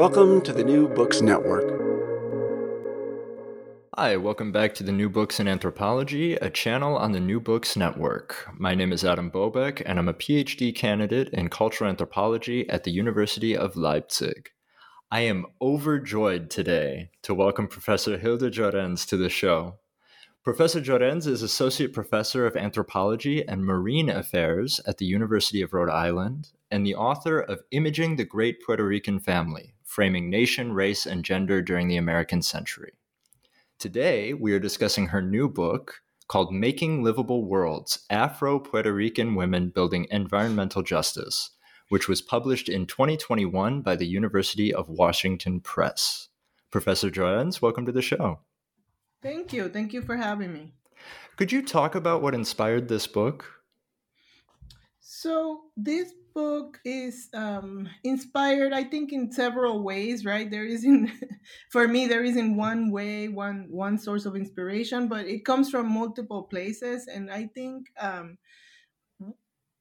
Welcome to the New Books Network. Hi, welcome back to the New Books in Anthropology, a channel on the New Books Network. My name is Adam Bobek, and I'm a PhD candidate in cultural anthropology at the University of Leipzig. I am overjoyed today to welcome Professor Hilda Lloréns to the show. Professor Lloréns is Associate Professor of Anthropology and Marine Affairs at the University of Rhode Island and the author of Imaging the Great Puerto Rican Family Framing Nation, Race, and Gender During the American Century. Today, we are discussing her new book called Making Livable Worlds Afro Puerto Rican Women Building Environmental Justice, which was published in 2021 by the University of Washington Press. Professor Lloréns, welcome to the show. Thank you. Thank you for having me. Could you talk about what inspired this book? So, this book is um, inspired, I think, in several ways, right? There isn't, for me, there isn't one way, one one source of inspiration, but it comes from multiple places, and I think um,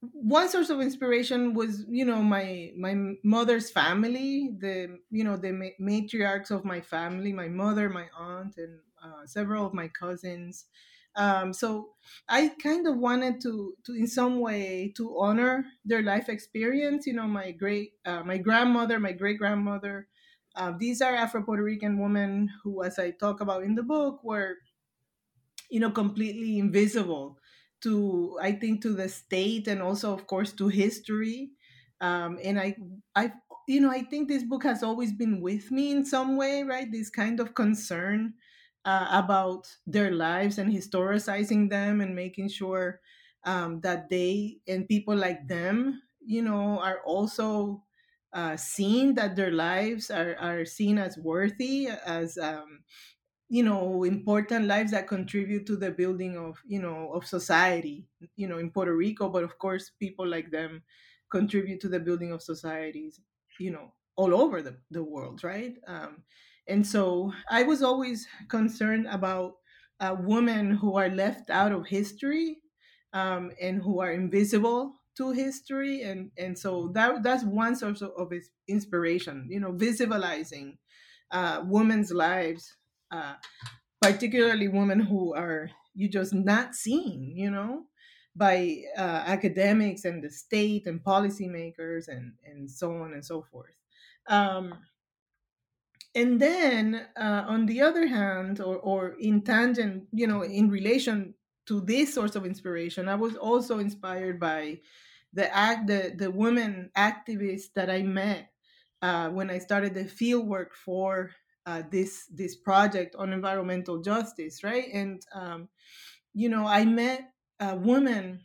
one source of inspiration was, you know, my my mother's family, the you know the matriarchs of my family, my mother, my aunt, and uh, several of my cousins. Um, so I kind of wanted to, to in some way, to honor their life experience. You know, my great, uh, my grandmother, my great grandmother. Uh, these are Afro Puerto Rican women who, as I talk about in the book, were, you know, completely invisible to, I think, to the state and also, of course, to history. Um, and I, I, you know, I think this book has always been with me in some way, right? This kind of concern uh, about their lives and historicizing them and making sure um, that they and people like them, you know, are also uh, seen that their lives are, are seen as worthy, as um, you know, important lives that contribute to the building of you know of society, you know, in Puerto Rico. But of course, people like them contribute to the building of societies, you know, all over the, the world, right? Um, and so I was always concerned about uh, women who are left out of history um, and who are invisible to history. And, and so that, that's one source of, of inspiration, you know, visibilizing uh, women's lives, uh, particularly women who are you just not seen, you know, by uh, academics and the state and policymakers and, and so on and so forth. Um, and then uh, on the other hand or, or in tangent you know in relation to this source of inspiration i was also inspired by the act the, the women activists that i met uh, when i started the field work for uh, this this project on environmental justice right? And um, you know i met uh, women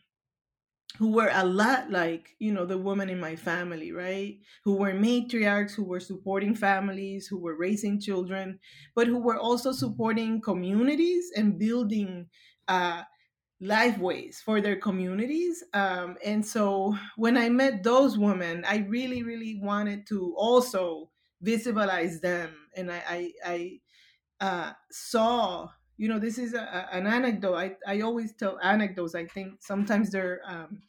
who were a lot like you know the woman in my family right? Who were matriarchs who were supporting families who were raising children but who were also supporting communities and building uh, lifeways for their communities um, and so when i met those women i really really wanted to also visibilize them and i i, I uh, saw you know this is a, an anecdote. I, I always tell anecdotes. I think sometimes they're um,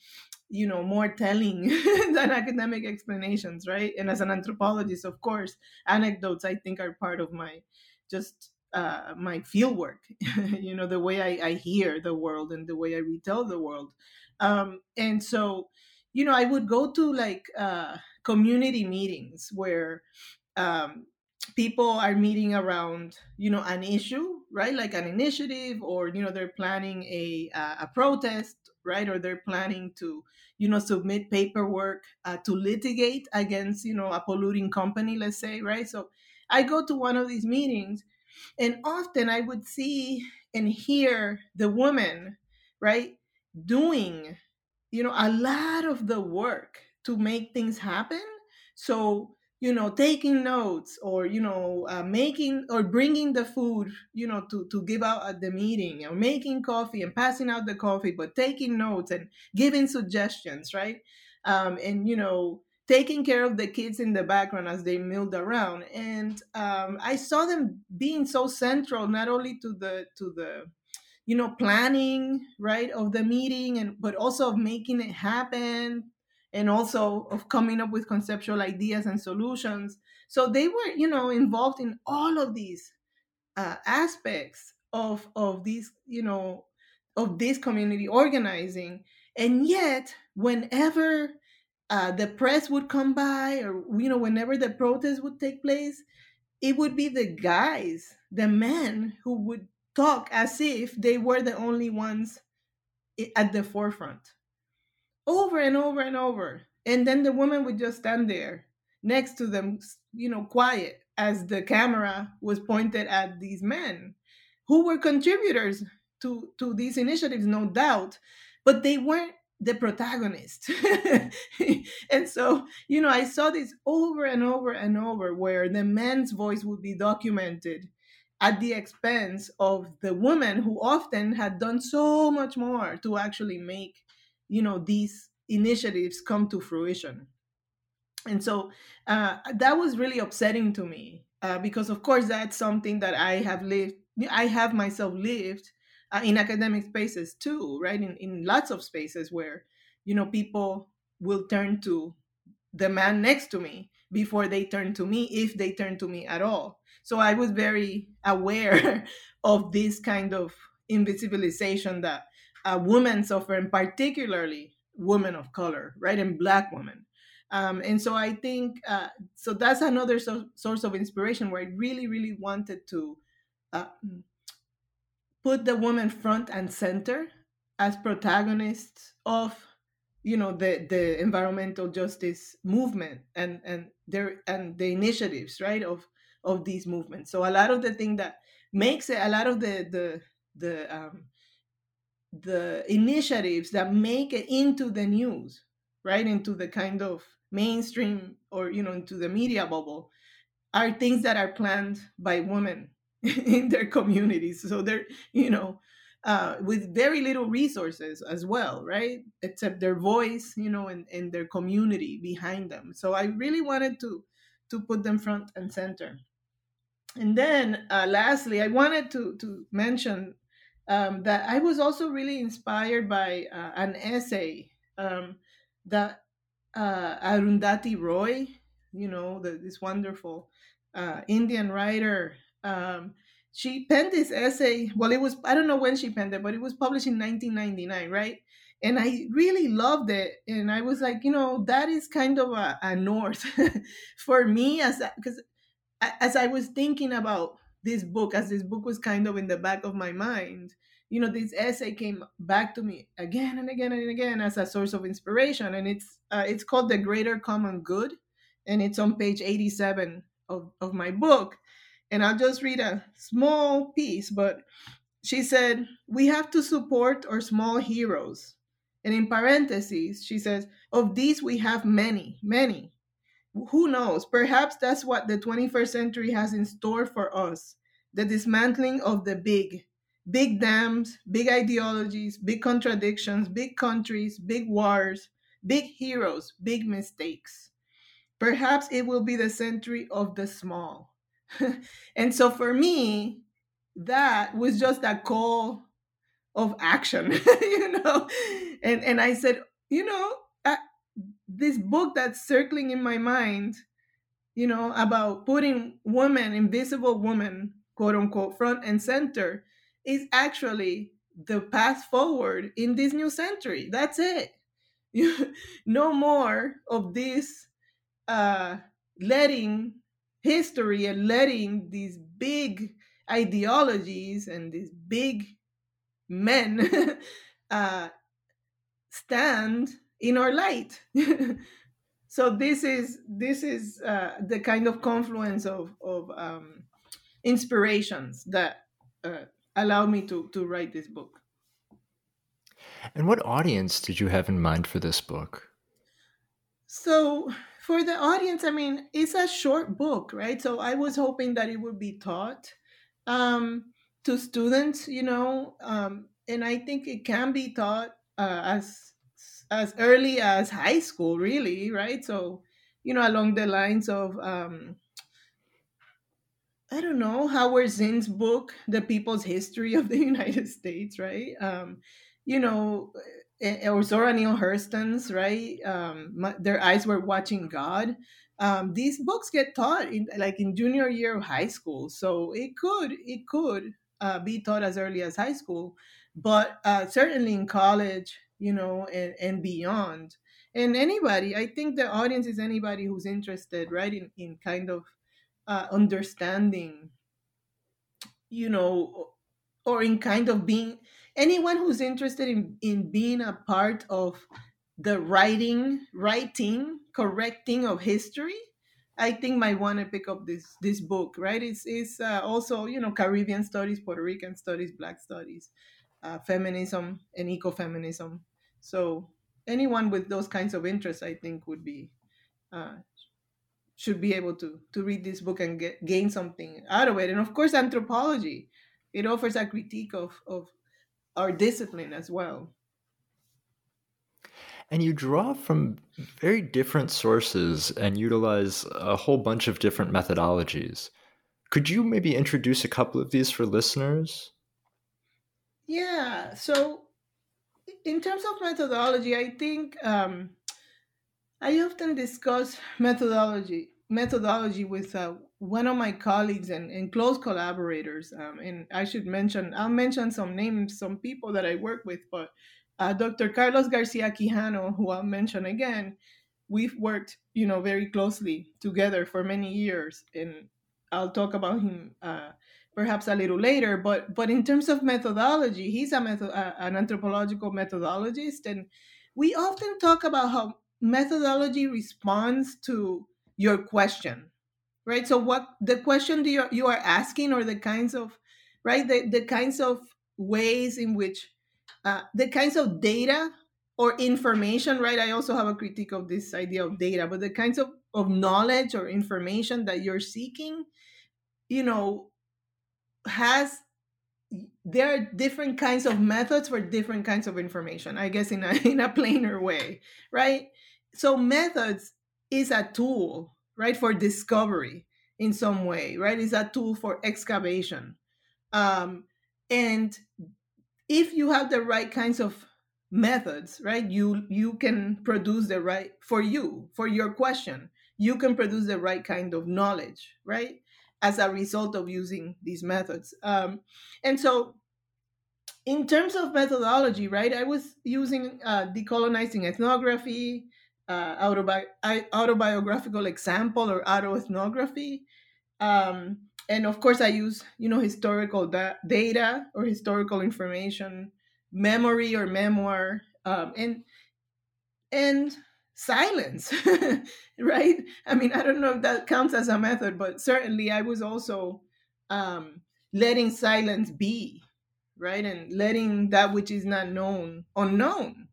you know more telling than academic explanations right? And as an anthropologist of course anecdotes i think are part of my just uh, my field work. You know the way I, I hear the world and the way i retell the world. Um, and so you know i would go to like uh, community meetings where um, people are meeting around you know an issue right? Like an initiative or you know they're planning a uh, a protest right? Or they're planning to you know submit paperwork uh, to litigate against you know a polluting company let's say right? So i go to one of these meetings and often i would see and hear the woman right doing you know a lot of the work to make things happen. So you know taking notes or you know uh, making or bringing the food you know to to give out at the meeting or making coffee and passing out the coffee but taking notes and giving suggestions right? Um, and you know taking care of the kids in the background as they milled around. And um, i saw them being so central not only to the to the you know planning right of the meeting and but also of making it happen and also of coming up with conceptual ideas and solutions. So they were, you know, involved in all of these uh, aspects of of these, you know, of this community organizing. And yet, whenever uh, the press would come by, or you know, whenever the protest would take place, it would be the guys, the men, who would talk as if they were the only ones at the forefront over and over and over. And then the woman would just stand there next to them, you know, quiet as the camera was pointed at these men who were contributors to, to these initiatives, no doubt, but they weren't the protagonist. and so, you know, I saw this over and over and over where the man's voice would be documented at the expense of the woman who often had done so much more to actually make you know these initiatives come to fruition. And so uh, that was really upsetting to me uh, because of course that's something that i have lived i have myself lived uh, in academic spaces too right? In, in lots of spaces where you know people will turn to the man next to me before they turn to me if they turn to me at all. So I was very aware of this kind of invisibilization that uh, women suffer, and particularly women of color, right, and Black women. Um, and so I think uh, so that's another so- source of inspiration where I really, really wanted to uh, put the woman front and center as protagonists of you know the the environmental justice movement and and their and the initiatives right of of these movements. So a lot of the thing that makes it, a lot of the the the um, the initiatives that make it into the news, right, into the kind of mainstream or you know into the media bubble, are things that are planned by women in their communities. So they're you know. Uh, with very little resources as well, right? Except their voice, you know, and, and their community behind them. So I really wanted to to put them front and center and then uh, lastly, I wanted to to mention um, that I was also really inspired by uh, an essay um, that uh, Arundhati Roy, you know, the, this wonderful uh, Indian writer, um, she penned this essay. Well, it was I don't know when she penned it, but it was published in 1999, right? And I really loved it, and I was like, you know, that is kind of a, a north for me as because as I was thinking about this book, as this book was kind of in the back of my mind, you know, this essay came back to me again and again and again as a source of inspiration, and it's uh, it's called "The Greater Common Good," and it's on page eighty-seven of of my book. And I'll just read a small piece, but she said, "We have to support our small heroes." And in parentheses, she says, "Of these we have many, many." Who knows? Perhaps that's what the 21st century has in store for us the dismantling of the big, big dams, big ideologies, big contradictions, big countries, big wars, big heroes, big mistakes. Perhaps it will be the century of the small. and so for me, that was just a call of action, you know? And and I said, you know, this book that's circling in my mind, you know, about putting women, invisible women, quote unquote, front and center, is actually the path forward in this new century. That's it. no more of this uh, letting history and letting these big ideologies and these big men uh, stand in our light. So this is this is uh, the kind of confluence of of um, inspirations that uh, allow me to to write this book. And what audience did you have in mind for this book? So for the audience i mean it's a short book right? So i was hoping that it would be taught um, to students you know um, and i think it can be taught uh, as as early as high school, really, right? So, you know, along the lines of, um, I don't know, Howard Zinn's book, The People's History of the United States, right? Um, you know, eh, or Zora Neale Hurston's, right? Um, their eyes were watching God. Um, these books get taught in like in junior year of high school, so it could it could uh, be taught as early as high school, but uh, certainly in college, you know, and, and beyond. And anybody, I think the audience is anybody who's interested, right, in, in kind of uh, understanding, you know, or in kind of being anyone who's interested in, in being a part of the writing, writing, correcting of history, I think might want to pick up this this book, right? It's it's uh, also you know Caribbean studies, Puerto Rican studies, Black studies, uh, feminism, and ecofeminism. So anyone with those kinds of interests, I think, would be uh, should be able to to read this book and get gain something out of it. And of course, anthropology, it offers a critique of of our discipline as well. And you draw from very different sources and utilize a whole bunch of different methodologies. Could you maybe introduce a couple of these for listeners? Yeah. So, in terms of methodology, I think um, I often discuss methodology methodology with uh, one of my colleagues and, and close collaborators. Um, and I should mention, I'll mention some names, some people that I work with, but uh, Dr. Carlos Garcia Quijano, who I'll mention again, we've worked, you know, very closely together for many years, and I'll talk about him uh, perhaps a little later. But but in terms of methodology, he's a method, uh, an anthropological methodologist, and we often talk about how methodology responds to your question, right? So what the question do you, you are asking, or the kinds of right the, the kinds of ways in which uh, the kinds of data or information, right? I also have a critique of this idea of data, but the kinds of, of knowledge or information that you're seeking, you know, has there are different kinds of methods for different kinds of information, I guess in a in a plainer way, right? So methods is a tool, right, for discovery in some way, right? It's a tool for excavation. Um, and if you have the right kinds of methods right you you can produce the right for you for your question you can produce the right kind of knowledge right as a result of using these methods. Um, and so in terms of methodology right i was using uh, decolonizing ethnography uh, autobi- autobiographical example or autoethnography. Um, and of course i use you know historical da- data or historical information memory or memoir um, and and silence right? I mean i don't know if that counts as a method but certainly i was also um, letting silence be right? And letting that which is not known unknown.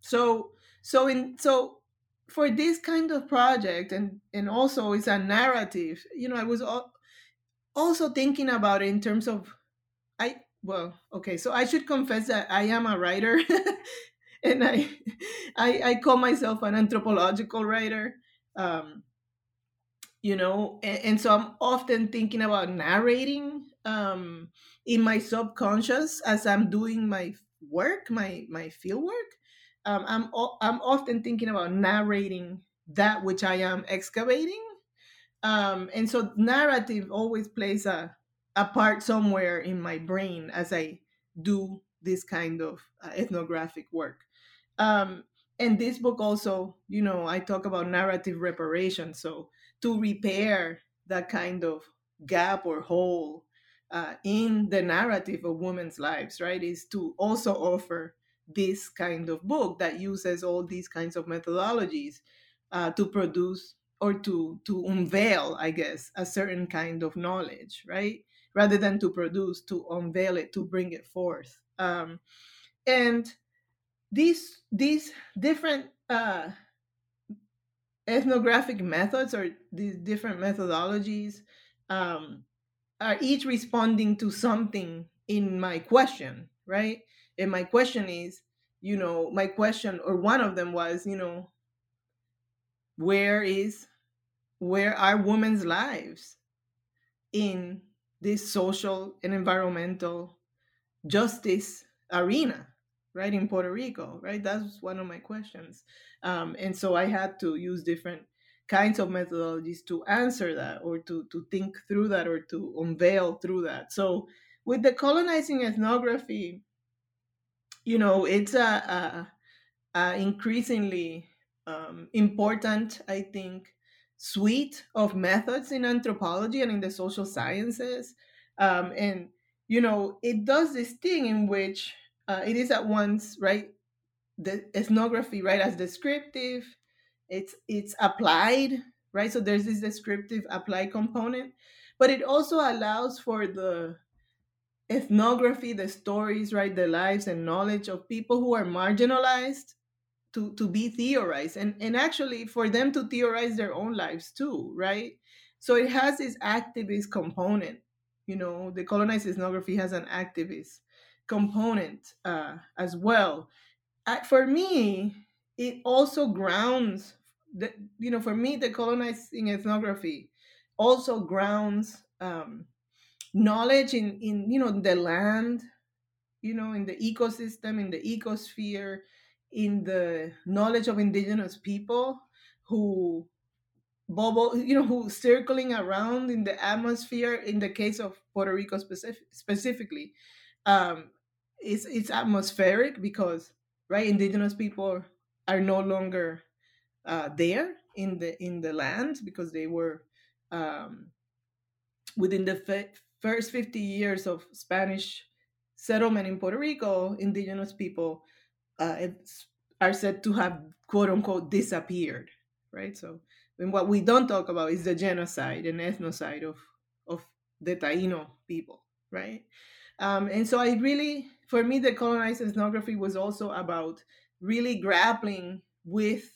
So so in so for this kind of project and and also it's a narrative you know i was also thinking about it in terms of i well okay so i should confess that i am a writer and I, I i call myself an anthropological writer um you know and, and so i'm often thinking about narrating um in my subconscious as i'm doing my work my my field work. Um, I'm I'm often thinking about narrating that which I am excavating, um, and so narrative always plays a a part somewhere in my brain as I do this kind of uh, ethnographic work. Um, and this book also, you know, I talk about narrative reparation. So to repair that kind of gap or hole uh, in the narrative of women's lives, right, is to also offer this kind of book that uses all these kinds of methodologies uh, to produce or to to unveil i guess a certain kind of knowledge right rather than to produce to unveil it to bring it forth um, and these these different uh, ethnographic methods or these different methodologies um, are each responding to something in my question right? And my question is, you know, my question or one of them was, you know, where is where are women's lives in this social and environmental justice arena, right in Puerto Rico, right? That's one of my questions, um, and so I had to use different kinds of methodologies to answer that or to to think through that or to unveil through that. So with decolonizing ethnography, you know, it's a, a, a increasingly um, important, I think, suite of methods in anthropology and in the social sciences. Um, and, you know, it does this thing in which uh, it is at once, right, the ethnography, right, as descriptive, it's it's applied, right? So there's this descriptive applied component, but it also allows for the ethnography, the stories, right, the lives and knowledge of people who are marginalized to, to be theorized and, and actually for them to theorize their own lives too, right? So it has this activist component. You know, the colonized ethnography has an activist component uh, as well. Uh, for me, it also grounds the, you know, for me, decolonizing ethnography also grounds um, knowledge in in you know the land you know in the ecosystem in the ecosphere in the knowledge of indigenous people who bubble you know who circling around in the atmosphere in the case of puerto rico specific, specifically um it's it's atmospheric because right indigenous people are no longer uh, there in the in the land because they were um, within the first 50 years of Spanish settlement in Puerto Rico, indigenous people uh, are said to have quote unquote disappeared, right? So, and what we don't talk about is the genocide and ethnocide of, of the Taino people, right? Um, and so I really, for me, the colonized ethnography was also about really grappling with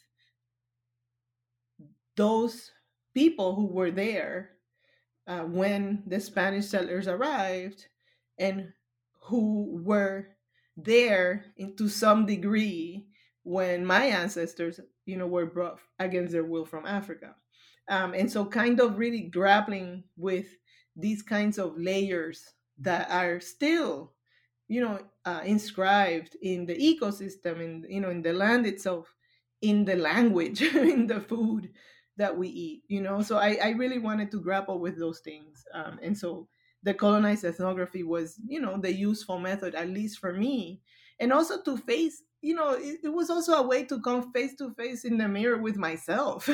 those people who were there uh, when the Spanish settlers arrived and who were there in, to some degree when my ancestors, you know, were brought against their will from Africa. Um, and so kind of really grappling with these kinds of layers that are still, you know, uh, inscribed in the ecosystem, in, you know, in the land itself, in the language, in the food, that we eat you know? So i, I really wanted to grapple with those things. Um, and so the colonized ethnography was you know the useful method at least for me. And also to face you know it, it was also a way to come face to face in the mirror with myself.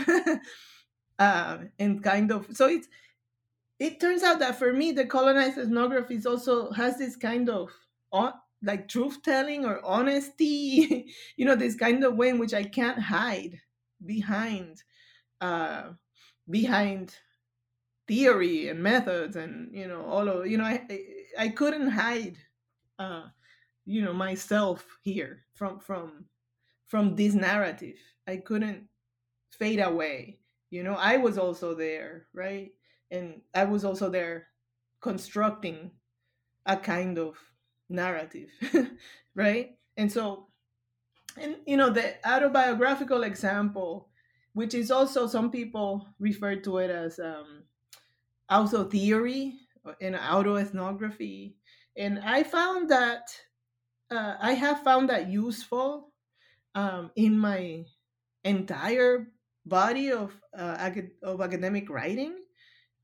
Uh, and kind of so it's it turns out that for me the colonized ethnography also has this kind of on, like truth telling or honesty you know this kind of way in which i can't hide behind uh, behind theory and methods and you know all of you know I I couldn't hide uh, you know myself here from from from this narrative. I couldn't fade away. You know, I was also there, right? And I was also there constructing a kind of narrative, right? And so, and you know, the autobiographical example which is also some people refer to it as um, auto theory and auto ethnography. And I found that uh, I have found that useful um, in my entire body of uh, acad- of academic writing.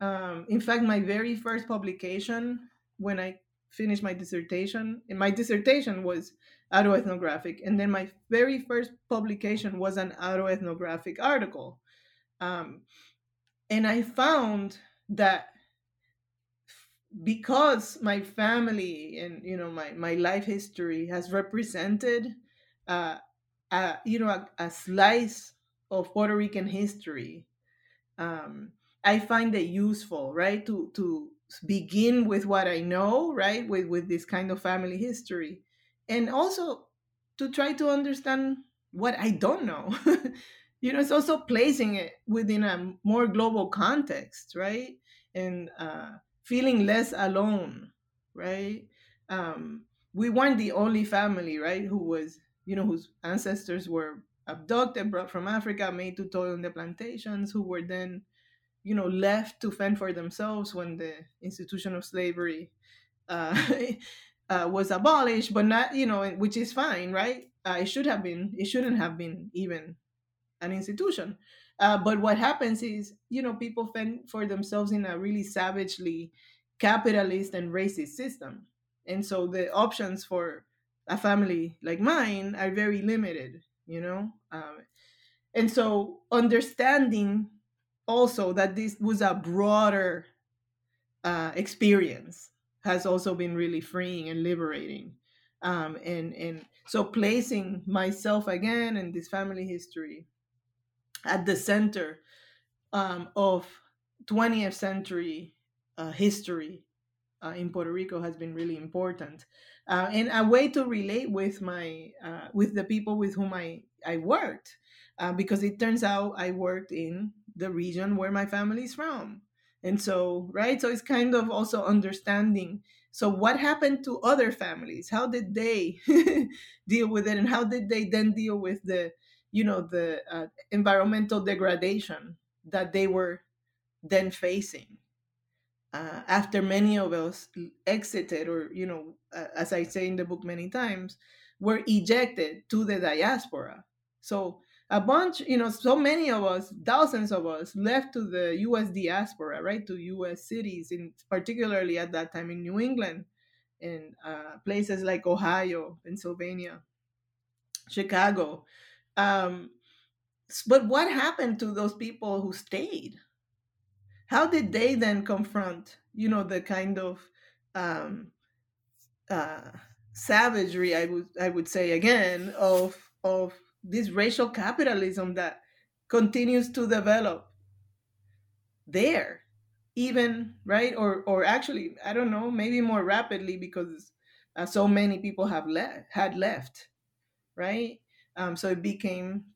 Um, in fact, my very first publication when I finished my dissertation, my dissertation was autoethnographic. And then my very first publication was an autoethnographic article. Um, and I found that because my family and you know my, my life history has represented uh, a, you know a, a slice of Puerto Rican history, um, I find it useful, right, to to begin with what I know, right, with with this kind of family history, and also to try to understand what I don't know. you know, it's also placing it within a more global context, right? And uh, feeling less alone, right? Um, we weren't the only family, right, who was, you know, whose ancestors were abducted, brought from Africa, made to toil on the plantations, who were then, you know, left to fend for themselves when the institution of slavery uh, uh, was abolished, but not you know, which is fine, right? Uh, it should have been. It shouldn't have been even an institution. Uh, but what happens is, you know, people fend for themselves in a really savagely capitalist and racist system, and so the options for a family like mine are very limited. You know, um, and so understanding also that this was a broader uh, experience has also been really freeing and liberating. Um, and and so placing myself again in this family history at the center um, of 20th century uh, history uh, in Puerto Rico has been really important, uh, and a way to relate with my uh, with the people with whom I I worked, uh, because it turns out I worked in the region where my family is from, and so right, so it's kind of also understanding. So what happened to other families? How did they deal with it, and how did they then deal with the you know the uh, environmental degradation that they were then facing uh, after many of us exited or you know uh, as i say in the book many times were ejected to the diaspora. So a bunch you know so many of us thousands of us left to the us diaspora right to us cities in particularly at that time in new england in uh, places like ohio pennsylvania chicago um, but what happened to those people who stayed? How did they then confront, you know, the kind of um, uh, savagery I would I would say again of of this racial capitalism that continues to develop there even right or or actually i don't know maybe more rapidly because uh, so many people have left had left right um, so it became,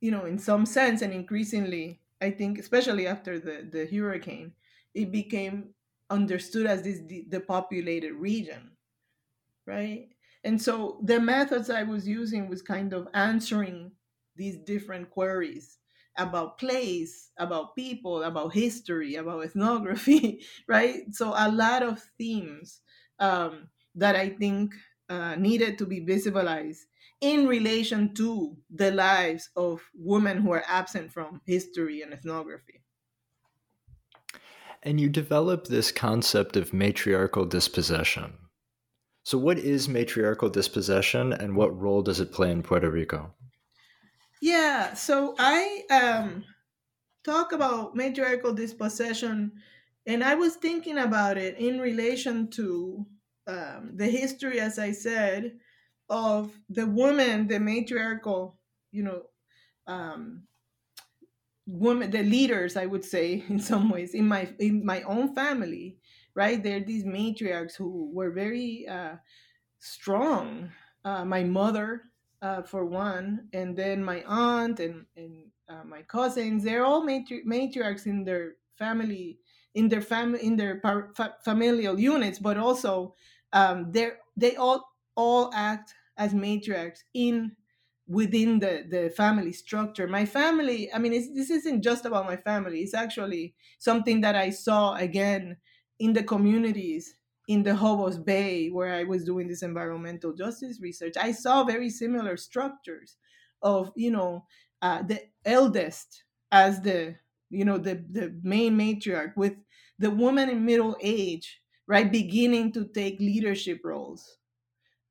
you know, in some sense, and increasingly, I think, especially after the the hurricane, it became understood as this depopulated region, right? And so the methods I was using was kind of answering these different queries about place, about people, about history, about ethnography, right? So a lot of themes um, that I think uh, needed to be visibilized in relation to the lives of women who are absent from history and ethnography. And you develop this concept of matriarchal dispossession. So, what is matriarchal dispossession and what role does it play in Puerto Rico? Yeah, so I um, talk about matriarchal dispossession, and I was thinking about it in relation to um, the history, as I said, of the woman, the matriarchal, you know, um, women, the leaders, I would say, in some ways, in my in my own family, right? There are these matriarchs who were very uh, strong. Uh, my mother, uh, for one, and then my aunt and and uh, my cousins. They're all matri- matriarchs in their family, in their family, in their par- fa- familial units, but also um, they they all all act as matriarchs in within the the family structure. My family i mean this isn't just about my family. It's actually something that i saw again in the communities in the Jobos Bay where I was doing this environmental justice research, I saw very similar structures of you know uh, the eldest as the you know the the main matriarch with the woman in middle age right beginning to take leadership roles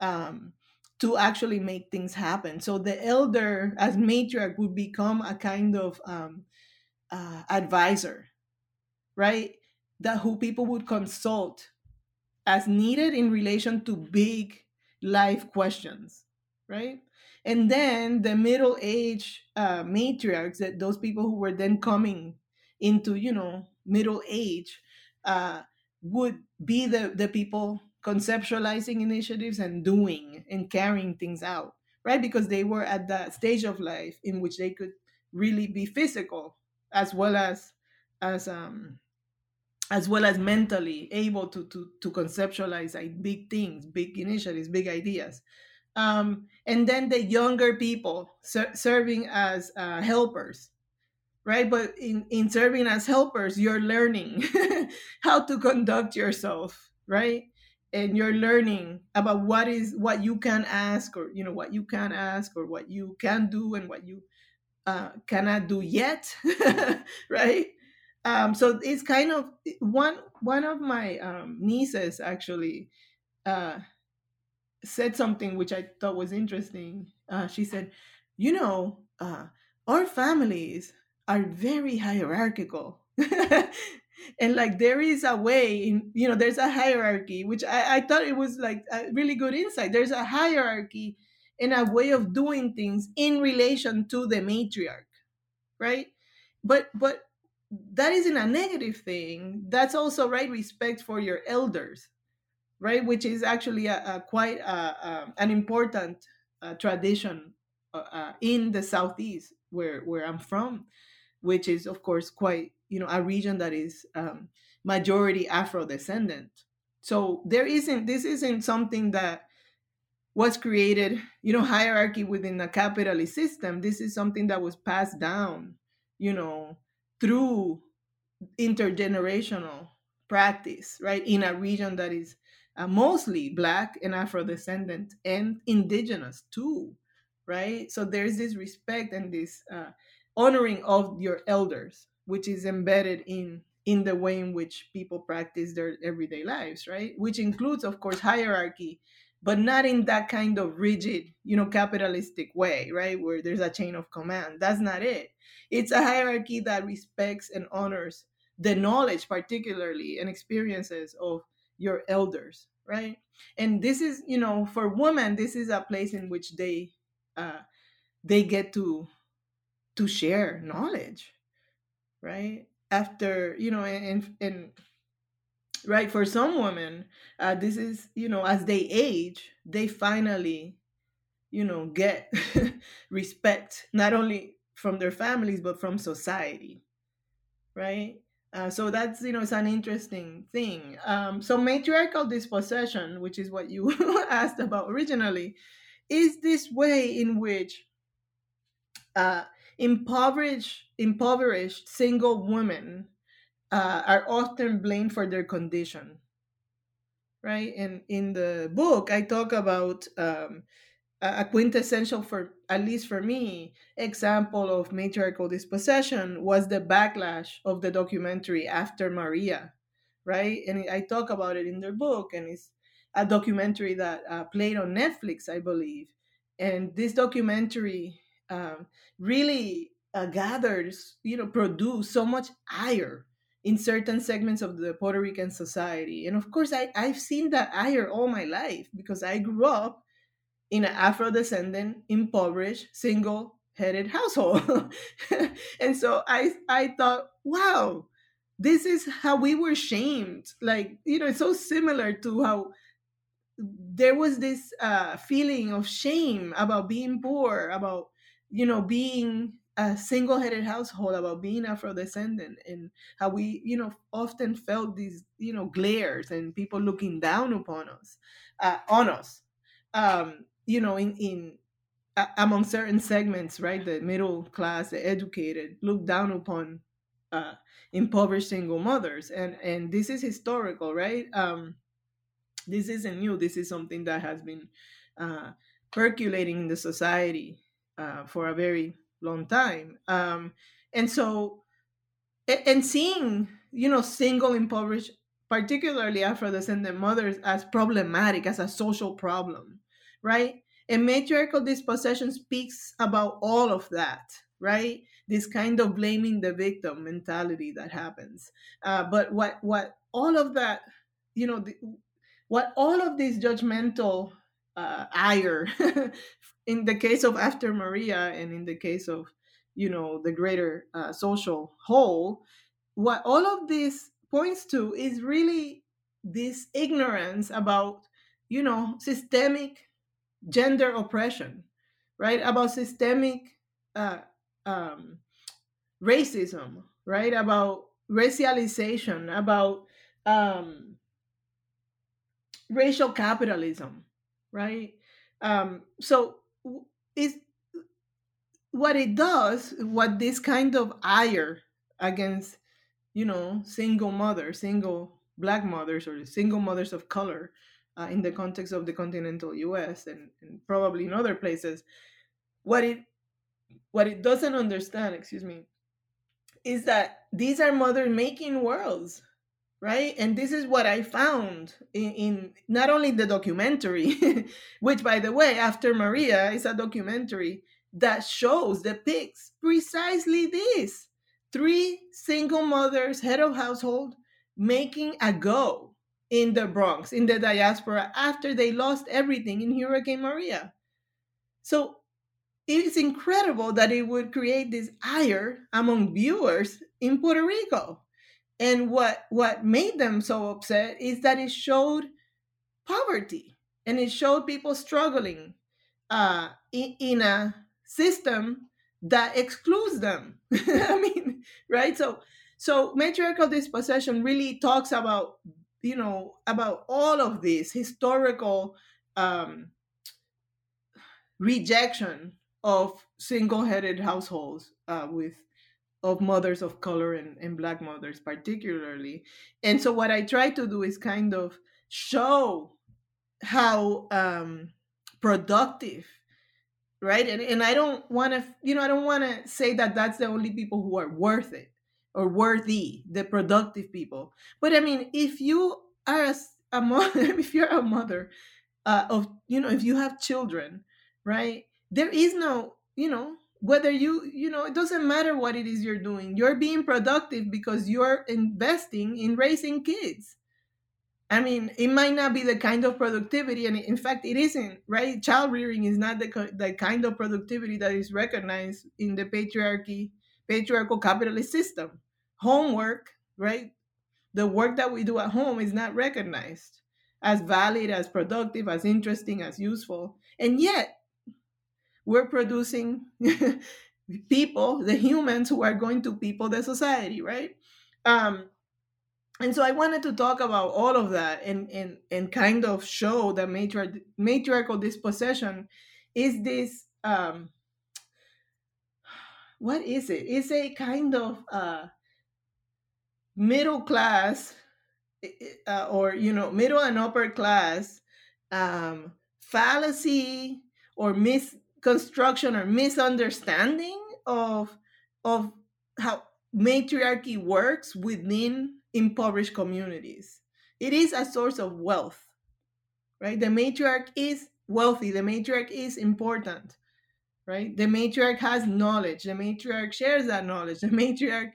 um, to actually make things happen. So the elder, as matriarch, would become a kind of um, uh, advisor, right? That who people would consult as needed in relation to big life questions, right? And then the middle age uh, matriarchs, that those people who were then coming into, you know, middle age, uh, would be the the people conceptualizing initiatives and doing and carrying things out, right? Because they were at that stage of life in which they could really be physical as well as as um as well as mentally able to to to conceptualize like big things, big initiatives, big ideas. Um, and then the younger people ser- serving as uh, helpers, right? But in in serving as helpers, you're learning how to conduct yourself, right? And you're learning about what is what you can ask or you know what you can ask or what you can do and what you uh, cannot do yet right? Um, so it's kind of one one of my um, nieces actually uh, said something which i thought was interesting. Uh, she said you know uh, our families are very hierarchical and like there is a way in you know there's a hierarchy which I, I thought it was like a really good insight. There's a hierarchy and a way of doing things in relation to the matriarch right? But but that isn't a negative thing. That's also right respect for your elders right? Which is actually a, a quite a, a, an important uh, tradition uh, uh, in the southeast where where i'm from which is of course quite you know a region that is um, majority Afro descendant. So there isn't this isn't something that was created, you know, hierarchy within a capitalist system. This is something that was passed down, you know, through intergenerational practice, right, in a region that is uh, mostly Black and Afro descendant and indigenous too, right? So there's this respect and this uh, honoring of your elders which is embedded in in the way in which people practice their everyday lives right? Which includes of course hierarchy but not in that kind of rigid you know capitalistic way right? Where there's a chain of command. That's not it. It's a hierarchy that respects and honors the knowledge particularly and experiences of your elders right? And this is you know for women this is a place in which they uh they get to to share knowledge right? After you know and and right for some women uh, this is you know as they age they finally you know get respect not only from their families but from society right? Uh, so that's you know it's an interesting thing. Um, so matriarchal dispossession which is what you asked about originally is this way in which uh, impoverished impoverished single women uh, are often blamed for their condition right? And in the book i talk about um, a quintessential for at least for me example of matriarchal dispossession was the backlash of the documentary after maria right? And i talk about it in the book and it's a documentary that uh, played on netflix i believe. And this documentary um, really uh, gathers, you know, produce so much ire in certain segments of the Puerto Rican society. And of course, I, I've seen that ire all my life because I grew up in an Afro descendant, impoverished, single headed household. and so I, I thought, wow, this is how we were shamed. Like, you know, it's so similar to how there was this uh, feeling of shame about being poor, about you know, being a single-headed household about being Afro-descendant and how we, you know, often felt these, you know, glares and people looking down upon us, uh, on us, um, you know, in in uh, among certain segments, right? The middle class, the educated, look down upon uh, impoverished single mothers, and and this is historical, right? Um, this isn't new. This is something that has been uh, percolating in the society uh, for a very long time. Um, and so, and seeing, you know, single impoverished, particularly Afro descendant mothers, as problematic, as a social problem, right? And matriarchal dispossession speaks about all of that, right? This kind of blaming the victim mentality that happens. Uh, but what what all of that, you know, the, what all of this judgmental uh, ire in the case of after maria and in the case of you know the greater uh, social whole what all of this points to is really this ignorance about you know systemic gender oppression right? About systemic uh, um, racism right? About racialization about um, racial capitalism right? Um, so is what it does what this kind of ire against you know single mothers single black mothers or single mothers of color uh, in the context of the continental U.S. And, and probably in other places. What it what it doesn't understand, excuse me, is that these are mother making worlds right? And this is what i found in, in not only the documentary which by the way after maria is a documentary that shows depicts precisely this. Three single mothers head of household making a go in the bronx in the diaspora after they lost everything in hurricane maria. So it's incredible that it would create this ire among viewers in puerto rico and what what made them so upset is that it showed poverty and it showed people struggling uh, in, in a system that excludes them. I mean, right? So so matriarchal dispossession really talks about you know about all of this historical um, rejection of single-headed households uh, with of mothers of color and, and black mothers particularly. And so what i try to do is kind of show how um productive right? And, and i don't want to you know i don't want to say that that's the only people who are worth it or worthy the productive people. But i mean if you are a, a mother if you're a mother uh, of you know if you have children right there is no you know whether you you know it doesn't matter what it is you're doing. You're being productive because you're investing in raising kids. I mean it might not be the kind of productivity and in fact it isn't right? Child rearing is not the, the kind of productivity that is recognized in the patriarchy patriarchal capitalist system. Homework right? The work that we do at home is not recognized as valid as productive as interesting as useful. And yet we're producing people, the humans who are going to people the society, right? Um, and so I wanted to talk about all of that and and and kind of show that matri- matriarchal dispossession is this um, what is it? It's a kind of uh, middle class uh, or you know middle and upper class um, fallacy or mis construction or misunderstanding of of how matriarchy works within impoverished communities. It is a source of wealth, right? The matriarch is wealthy, the matriarch is important, right? The matriarch has knowledge, the matriarch shares that knowledge, the matriarch,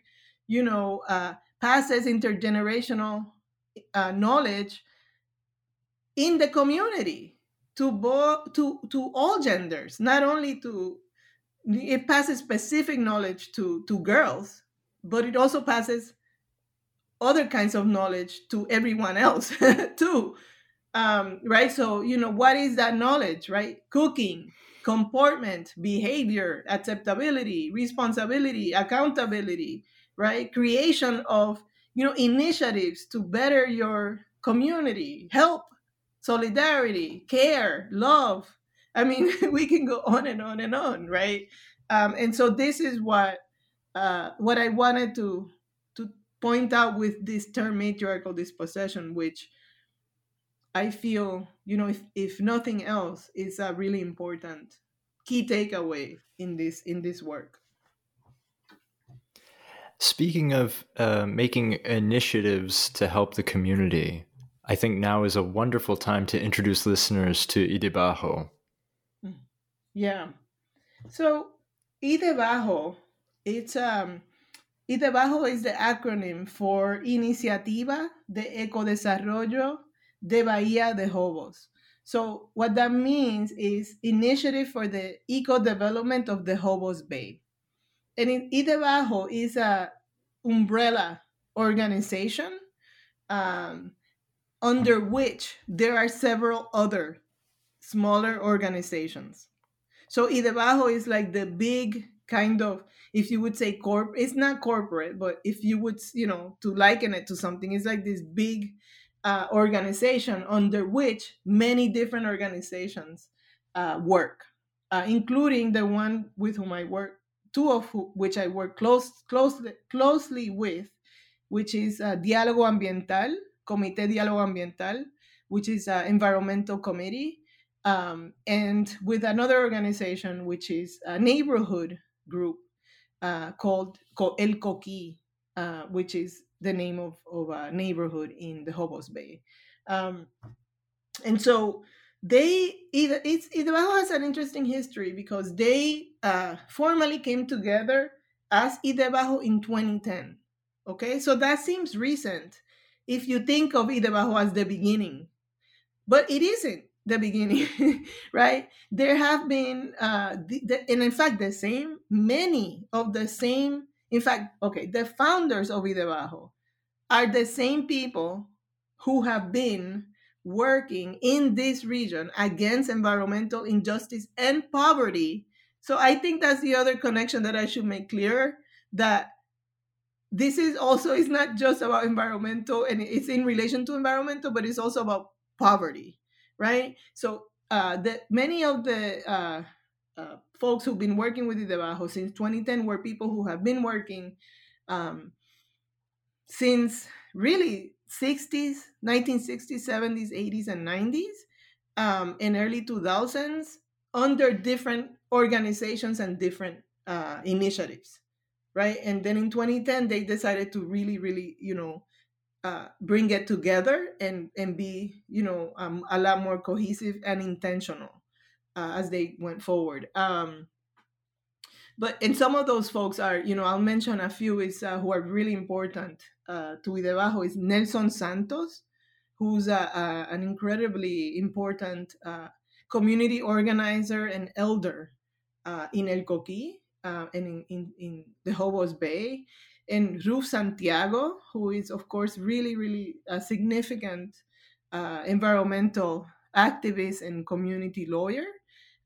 you know, uh, passes intergenerational uh, knowledge in the community to to to all genders, not only to it passes specific knowledge to to girls, but it also passes other kinds of knowledge to everyone else too. Um, right? So, you know, what is that knowledge, right? Cooking, comportment, behavior, acceptability, responsibility, accountability, right? Creation of, you know, initiatives to better your community, help solidarity, care, love. I mean, we can go on and on and on, right? Um, and so this is what uh, what I wanted to to point out with this term matriarchal dispossession, which I feel, you know, if, if nothing else, is a really important key takeaway in this in this work. Speaking of uh, making initiatives to help the community, I think now is a wonderful time to introduce listeners to Idebajo. Mm. Yeah. So Idebajo, it's um Idebajo is the acronym for Iniciativa de Ecodesarrollo de Bahía de Jobos. So what that means is Initiative for the Eco Development of the Jobos Bay. And Idebajo is a umbrella organization um, under which there are several other smaller organizations. So Idebajo is like the big kind of, if you would say corp, it's not corporate, but if you would, you know, to liken it to something, it's like this big uh, organization under which many different organizations uh, work, uh, including the one with whom I work, two of who, which I work close, closely, closely with, which is uh, Diálogo Ambiental, Comité Diálogo Ambiental, which is an environmental committee, um, and with another organization, which is a neighborhood group uh, called, El Coqui, uh, which is the name of, of a neighborhood in the Jobos Bay. Um, and so they either it's Idebajo has an interesting history because they uh, formally came together as Idebajo in 2010. Okay, so that seems recent if you think of Idebajo as the beginning, but it isn't the beginning, right? There have been, uh, the, the, and in fact, the same, many of the same, in fact, okay, the founders of Idebajo are the same people who have been working in this region against environmental injustice and poverty. So I think that's the other connection that I should make clear that this is also it's not just about environmental and it's in relation to environmental, but it's also about poverty, right? So uh, the many of the uh, uh, folks who've been working with the Idebajo since 2010 were people who have been working um, since really 60s, 1960s, 70s, 80s, and 90s, um, in early 2000s under different organizations and different uh, initiatives, right? And then in 2010, they decided to really, really, you know, uh, bring it together and and be, you know, um, a lot more cohesive and intentional uh, as they went forward. Um, but and some of those folks are, you know, I'll mention a few is uh, who are really important uh, to Idebajo is Nelson Santos, who's a, a, an incredibly important uh, community organizer and elder uh, in El Coqui uh, and in, in, in, the Jobos Bay. And Ruth Santiago, who is, of course, really, really a significant uh, environmental activist and community lawyer.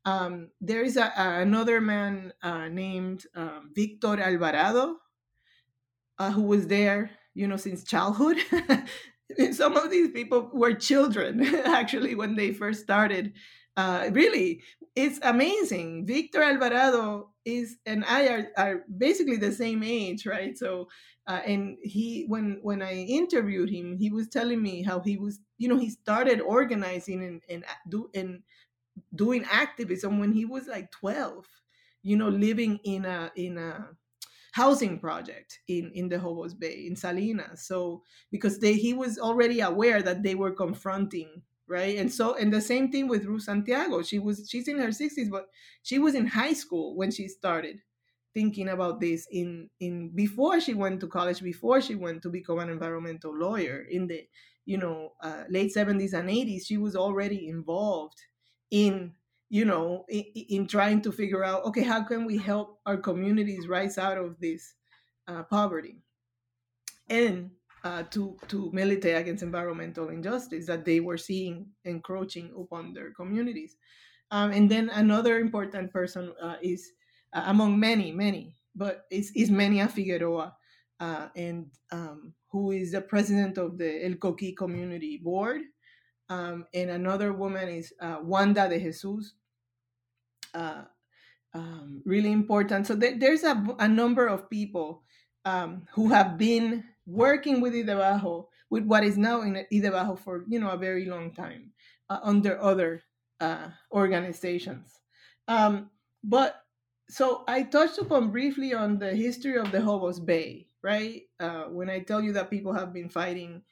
Um, there is a, another man uh, named um, Victor Alvarado, uh, who was there you know, since childhood. Some of these people were children actually when they first started. Uh, really, it's amazing. Victor Alvarado is and I are, are basically the same age, right? So, uh, and he when when I interviewed him, he was telling me how he was, you know, he started organizing and and do and doing activism when he was like twelve. You know, living in a in a housing project in in the Jobos Bay in Salinas. So because they he was already aware that they were confronting right? And so and the same thing with Ruth Santiago. She was she's in her 60s, but she was in high school when she started thinking about this in in before she went to college before she went to become an environmental lawyer in the you know uh, late 70s and 80s she was already involved in you know, in, in, trying to figure out, okay, how can we help our communities rise out of this uh, poverty, and uh, to to militate against environmental injustice that they were seeing encroaching upon their communities. Um, and then another important person uh, is uh, among many, many, but is is Menia Figueroa, uh, and um, who is the president of the El Coqui Community Board. Um, and another woman is uh, Wanda de Jesus, um, really important. So th- there's a, a, number of people um, who have been working with Idebajo, with what is now in Idebajo for you know a very long time, uh, under other uh, organizations. Um, but so I touched upon briefly on the history of the Jobos Bay, right? Uh, when I tell you that people have been fighting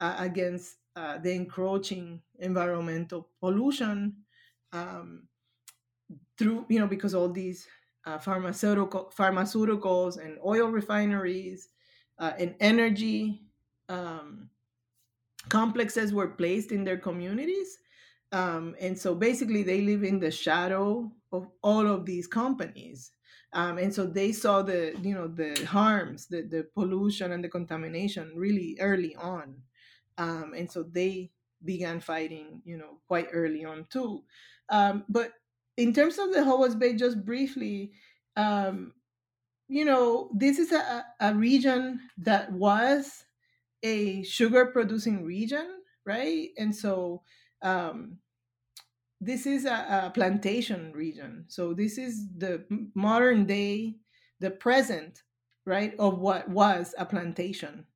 uh, against uh, the encroaching environmental pollution um, through, you know, because all these uh, pharmaceutical pharmaceuticals and oil refineries uh, and energy um, complexes were placed in their communities. Um, and so basically, they live in the shadow of all of these companies. Um, and so they saw the you know the harms the, the pollution and the contamination really early on um, and so they began fighting, you know, quite early on too. Um, but in terms of the Jobos Bay, just briefly, um, you know, this is a, a region that was a sugar producing region, right? And so um, this is a, a, plantation region. So this is the modern day, the present, right, of what was a plantation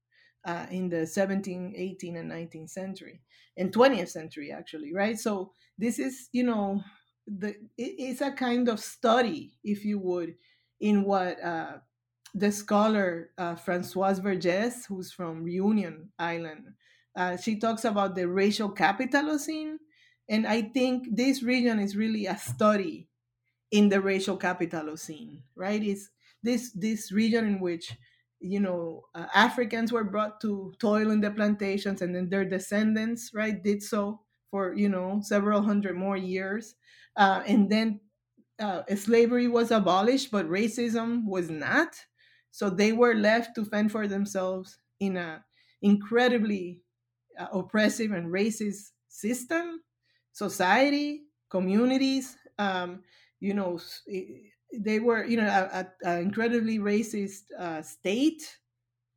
uh, in the 17th, 18th, and 19th century, and 20th century actually, right? So this is, you know, the it, it's a kind of study, if you would, in what uh, the scholar uh, Françoise Vergès, who's from Reunion Island, uh, she talks about the racial capitalocene, and I think this region is really a study in the racial capitalocene, right? It's this this region in which you know uh, Africans were brought to toil in the plantations, and then their descendants, right, did so for you know several hundred more years, uh, and then uh, slavery was abolished, but racism was not. So they were left to fend for themselves in a incredibly uh, oppressive and racist system, society, communities. Um, you know, they were you know an incredibly racist uh, state,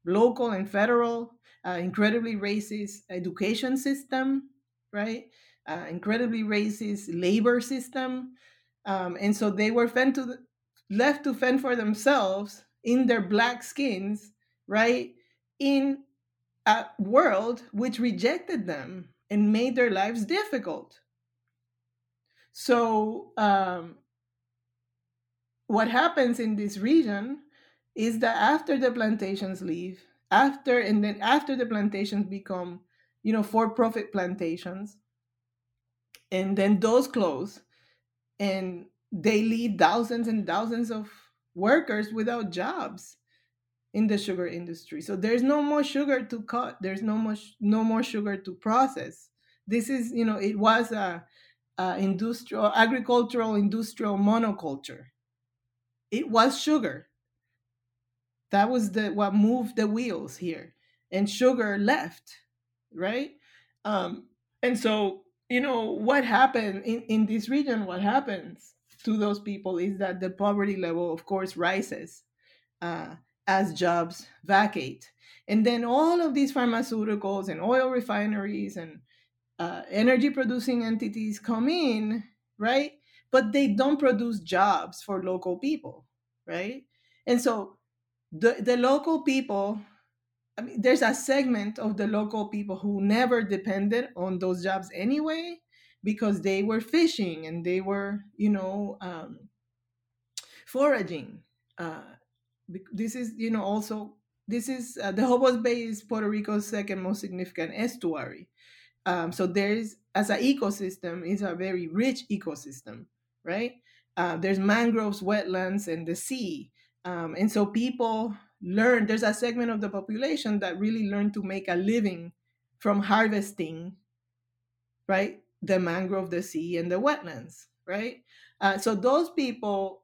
local and federal, uh, incredibly racist education system, right? Uh, incredibly racist labor system, um, and so they were fend to the, left to fend for themselves in their black skins, right? In a world which rejected them and made their lives difficult. So, um, what happens in this region is that after the plantations leave, after and then after the plantations become, you know, for-profit plantations, and then those close, and they leave thousands and thousands of workers without jobs in the sugar industry. So there's no more sugar to cut. There's no much no more sugar to process. This is, you know, it was a, a industrial agricultural industrial monoculture. It was sugar. That was the what moved the wheels here. And sugar left, right? Um, and so, you know, what happened in, in this region, what happens to those people is that the poverty level, of course, rises uh, as jobs vacate. And then all of these pharmaceuticals and oil refineries and uh, energy producing entities come in, right? But they don't produce jobs for local people, right? And so the, the local people, I mean, there's a segment of the local people who never depended on those jobs anyway, because they were fishing and they were, you know, um, foraging. Uh, this is, you know, also this is uh, the Jobos Bay is Puerto Rico's second most significant estuary. Um, so there's as an ecosystem, is a very rich ecosystem, right? Uh, there's mangroves, wetlands, and the sea, um, and so people learn. There's a segment of the population that really learn to make a living from harvesting, right? the mangrove, the sea, and the wetlands, right? Uh, so those people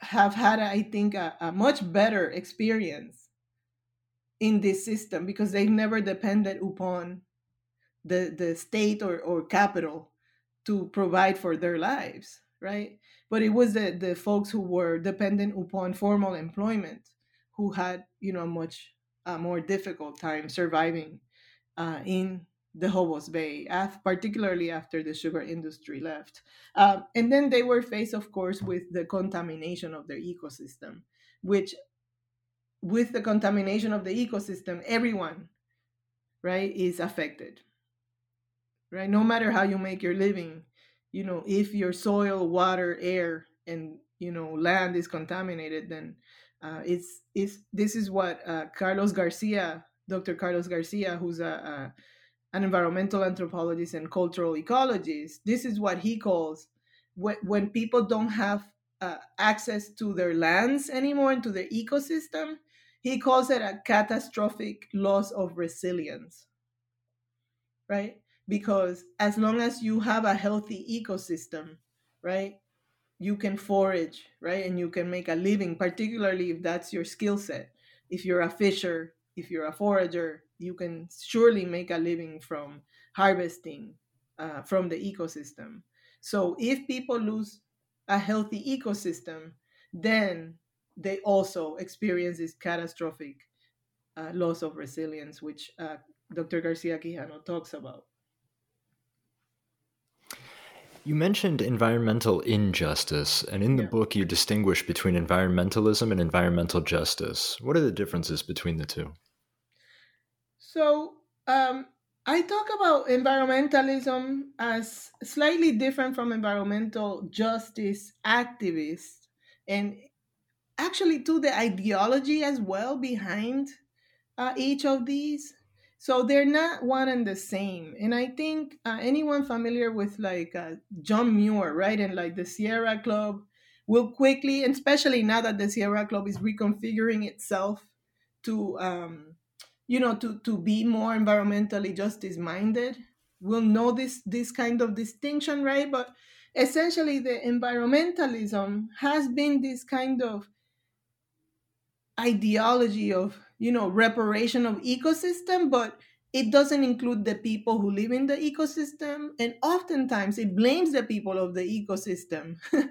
have had, I think, a, a much better experience in this system because they've never depended upon the the state or, or capital to provide for their lives right but it was the, the folks who were dependent upon formal employment who had you know a much a more difficult time surviving uh, in the Jobos Bay, particularly after the sugar industry left. Um, and then they were faced, of course, with the contamination of their ecosystem, which, with the contamination of the ecosystem, everyone, right, is affected. Right? No matter how you make your living, you know, if your soil, water, air, and you know, land is contaminated, then uh, it's it's this is what uh, Carlos Garcia, Dr. Carlos Garcia, who's a, a an environmental anthropologist and cultural ecologist, this is what he calls when, when people don't have uh, access to their lands anymore and to their ecosystem, he calls it a catastrophic loss of resilience. Right? Because as long as you have a healthy ecosystem, right, you can forage, right, and you can make a living, particularly if that's your skill set. If you're a fisher, if you're a forager, you can surely make a living from harvesting uh, from the ecosystem. So if people lose a healthy ecosystem, then they also experience this catastrophic uh, loss of resilience, which uh, Dr. Garcia Quijano talks about. You mentioned environmental injustice, and in the yeah. book, you distinguish between environmentalism and environmental justice. What are the differences between the two? So um, I talk about environmentalism as slightly different from environmental justice activists, and actually to the ideology as well behind uh, each of these. So they're not one and the same. And I think uh, anyone familiar with like uh, John Muir, right, and like the Sierra Club will quickly, and especially now that the Sierra Club is reconfiguring itself to, um, you know, to to be more environmentally justice minded, will know this this kind of distinction, right? But essentially, the environmentalism has been this kind of ideology of you know reparation of ecosystem but it doesn't include the people who live in the ecosystem and oftentimes it blames the people of the ecosystem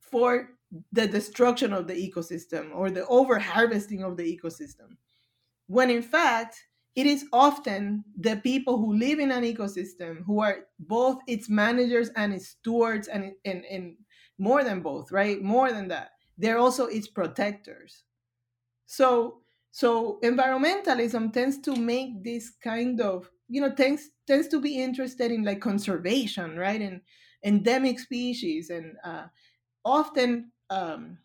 for the destruction of the ecosystem or the over harvesting of the ecosystem when in fact it is often the people who live in an ecosystem who are both its managers and its stewards and, and, and more than both right? More than that they're also its protectors. So so environmentalism tends to make this kind of you know tends tends to be interested in like conservation, right, and endemic species, and uh, often um,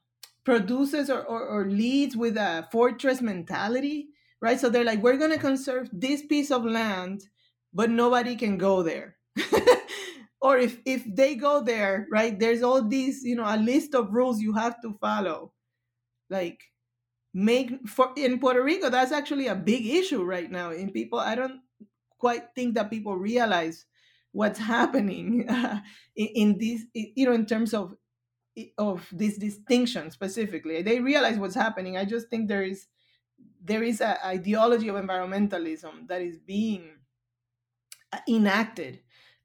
produces or, or, or leads with a fortress mentality, right? So they're like, we're going to conserve this piece of land, but nobody can go there. or if if they go there, right? There's all these, you know, a list of rules you have to follow. Like make for in Puerto Rico that's actually a big issue right now in people I don't quite think that people realize what's happening uh, in, in this you know in terms of of this distinction specifically. They realize what's happening. I just think there is there is an ideology of environmentalism that is being uh, enacted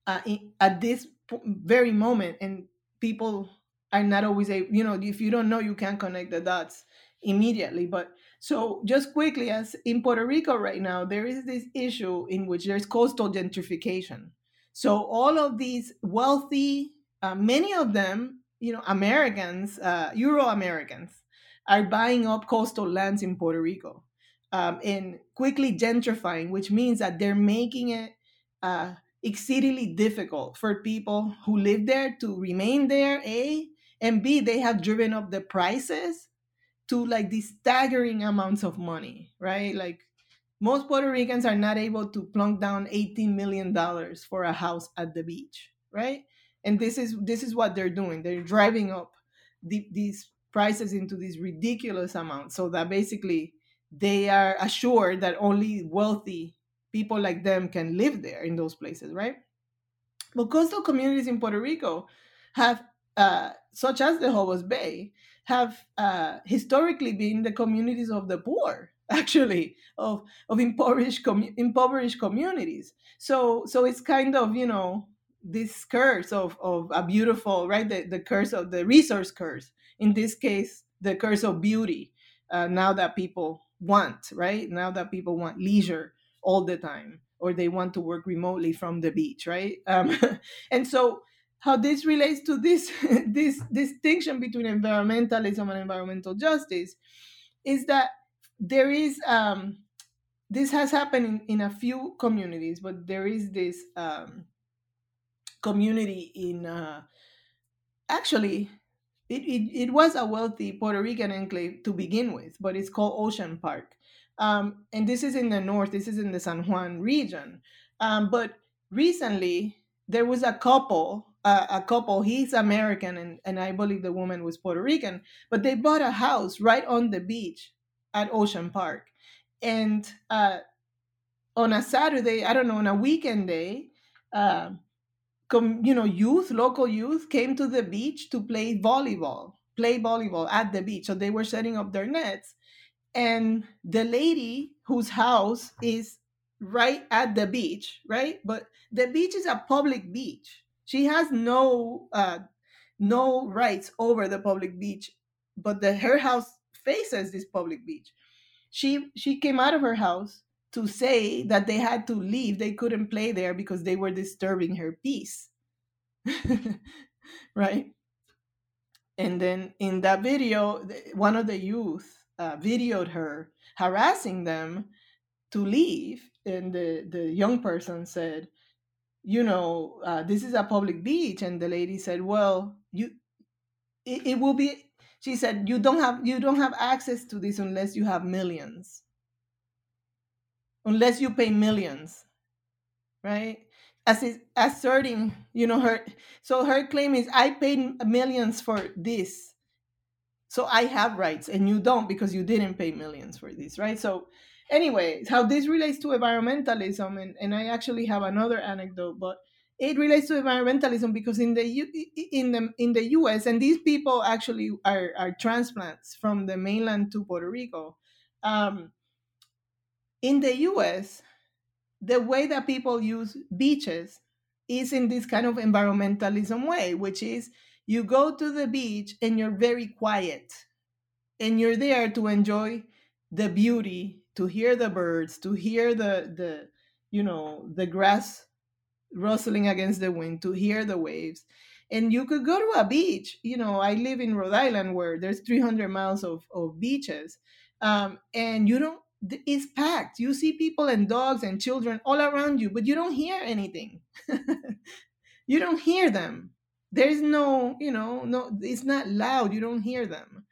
uh, in, at this very moment and people are not always a you know if you don't know you can't connect the dots immediately. But so just quickly, as in Puerto Rico right now, there is this issue in which there's coastal gentrification. So all of these wealthy, uh, many of them, you know, Americans, uh, Euro Americans, are buying up coastal lands in Puerto Rico um, and quickly gentrifying, which means that they're making it uh, exceedingly difficult for people who live there to remain there. A and B, they have driven up the prices to like these staggering amounts of money, right? Like most Puerto Ricans are not able to plunk down 18 million dollars for a house at the beach, right? And this is this is what they're doing. They're driving up the, these prices into these ridiculous amounts so that basically they are assured that only wealthy people like them can live there in those places, right? But coastal communities in Puerto Rico have, uh, such as the Jobos Bay, have uh, historically been the communities of the poor actually of of impoverished com- impoverished communities. So so it's kind of you know this curse of of a beautiful right the, the curse of the resource curse. In this case the curse of beauty uh, now that people want right? Now that people want leisure all the time or they want to work remotely from the beach right? Um, and so how this relates to this this distinction between environmentalism and environmental justice is that there is um, this has happened in, in a few communities but there is this um, community in uh, actually it, it, it was a wealthy puerto rican enclave to begin with but it's called ocean park. Um, and this is in the north this is in the san juan region. Um, but recently there was a couple a, a couple. He's American, and, and I believe the woman was Puerto Rican. But they bought a house right on the beach at Ocean Park, and uh, on a Saturday, I don't know, on a weekend day, uh, com, you know, youth, local youth, came to the beach to play volleyball, play volleyball at the beach. So they were setting up their nets, and the lady whose house is right at the beach, right? But the beach is a public beach. She has no uh, no rights over the public beach, but the her house faces this public beach. She she came out of her house to say that they had to leave. They couldn't play there because they were disturbing her peace. right? And then in that video, one of the youth uh, videoed her harassing them to leave, and the the young person said, "You know, uh, this is a public beach," and the lady said, "Well, you, it, it will be." She said, "You don't have you don't have access to this unless you have millions, unless you pay millions, right?" As is asserting, you know, her. So her claim is, "I paid millions for this." so i have rights and you don't because you didn't pay millions for this right so anyway how this relates to environmentalism and, and i actually have another anecdote but it relates to environmentalism because in the in the in the us and these people actually are, are transplants from the mainland to puerto rico um, in the us the way that people use beaches is in this kind of environmentalism way which is you go to the beach and you're very quiet and you're there to enjoy the beauty to hear the birds to hear the the you know the grass rustling against the wind to hear the waves. And you could go to a beach you know i live in rhode island where there's 300 miles of, of beaches um, and you don't it's packed. You see people and dogs and children all around you but you don't hear anything. You don't hear them. There's no you know no it's not loud. You don't hear them.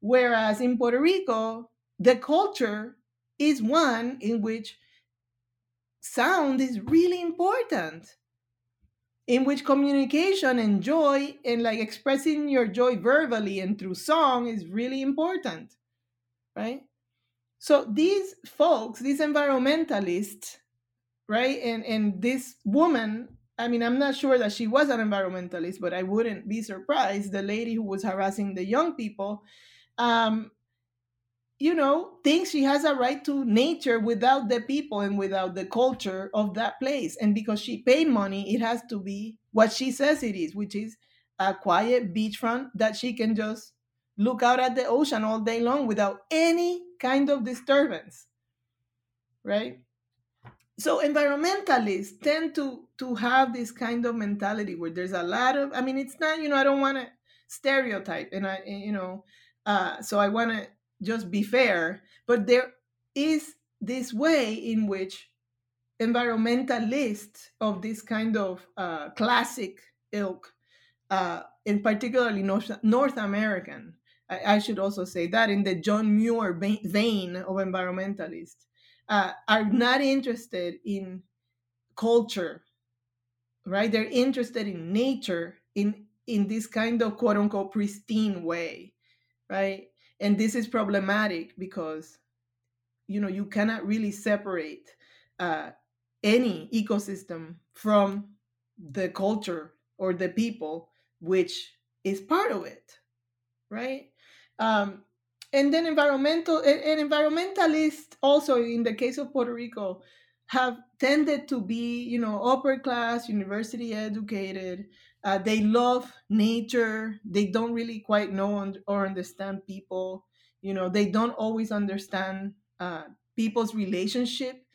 Whereas in puerto rico the culture is one in which sound is really important in which communication and joy and like expressing your joy verbally and through song is really important right so these folks these environmentalists right and and this woman I mean, I'm not sure that she was an environmentalist, but I wouldn't be surprised. The lady who was harassing the young people, um, you know, thinks she has a right to nature without the people and without the culture of that place. And because she paid money, it has to be what she says it is, which is a quiet beachfront that she can just look out at the ocean all day long without any kind of disturbance. Right? so environmentalists tend to to have this kind of mentality where there's a lot of i mean it's not you know i don't want to stereotype and i you know uh, so i want to just be fair but there is this way in which environmentalists of this kind of uh, classic ilk uh, in particularly north, north american I, I, should also say that in the john muir vein of environmentalists uh, are not interested in culture right? They're interested in nature in in this kind of quote unquote pristine way right and this is problematic because you know you cannot really separate uh, any ecosystem from the culture or the people which is part of it right? Um, and then environmental and, environmentalists also in the case of Puerto Rico have tended to be you know upper class university educated uh, they love nature. They don't really quite know or understand people. You know they don't always understand uh, people's relationship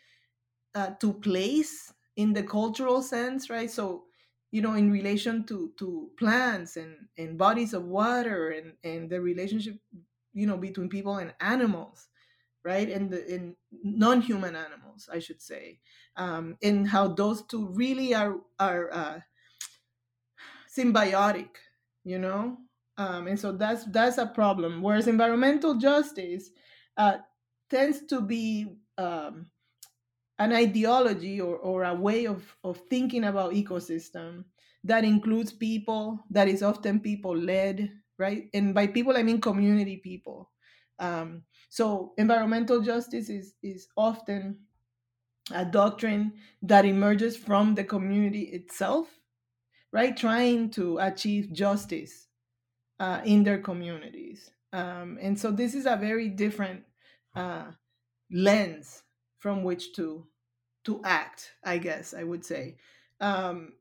uh, to place in the cultural sense right? So you know in relation to to plants and and bodies of water and and the relationship you know between people and animals right? And the in non-human animals i should say. Um and how those two really are are uh, symbiotic you know um and so that's that's a problem whereas environmental justice uh tends to be um an ideology or, or a way of, of thinking about ecosystem that includes people that is often people led right? And by people, I mean community people. Um, so environmental justice is is often a doctrine that emerges from the community itself, right? Trying to achieve justice uh, in their communities. Um, and so this is a very different uh, lens from which to to act. I guess I would say. Um,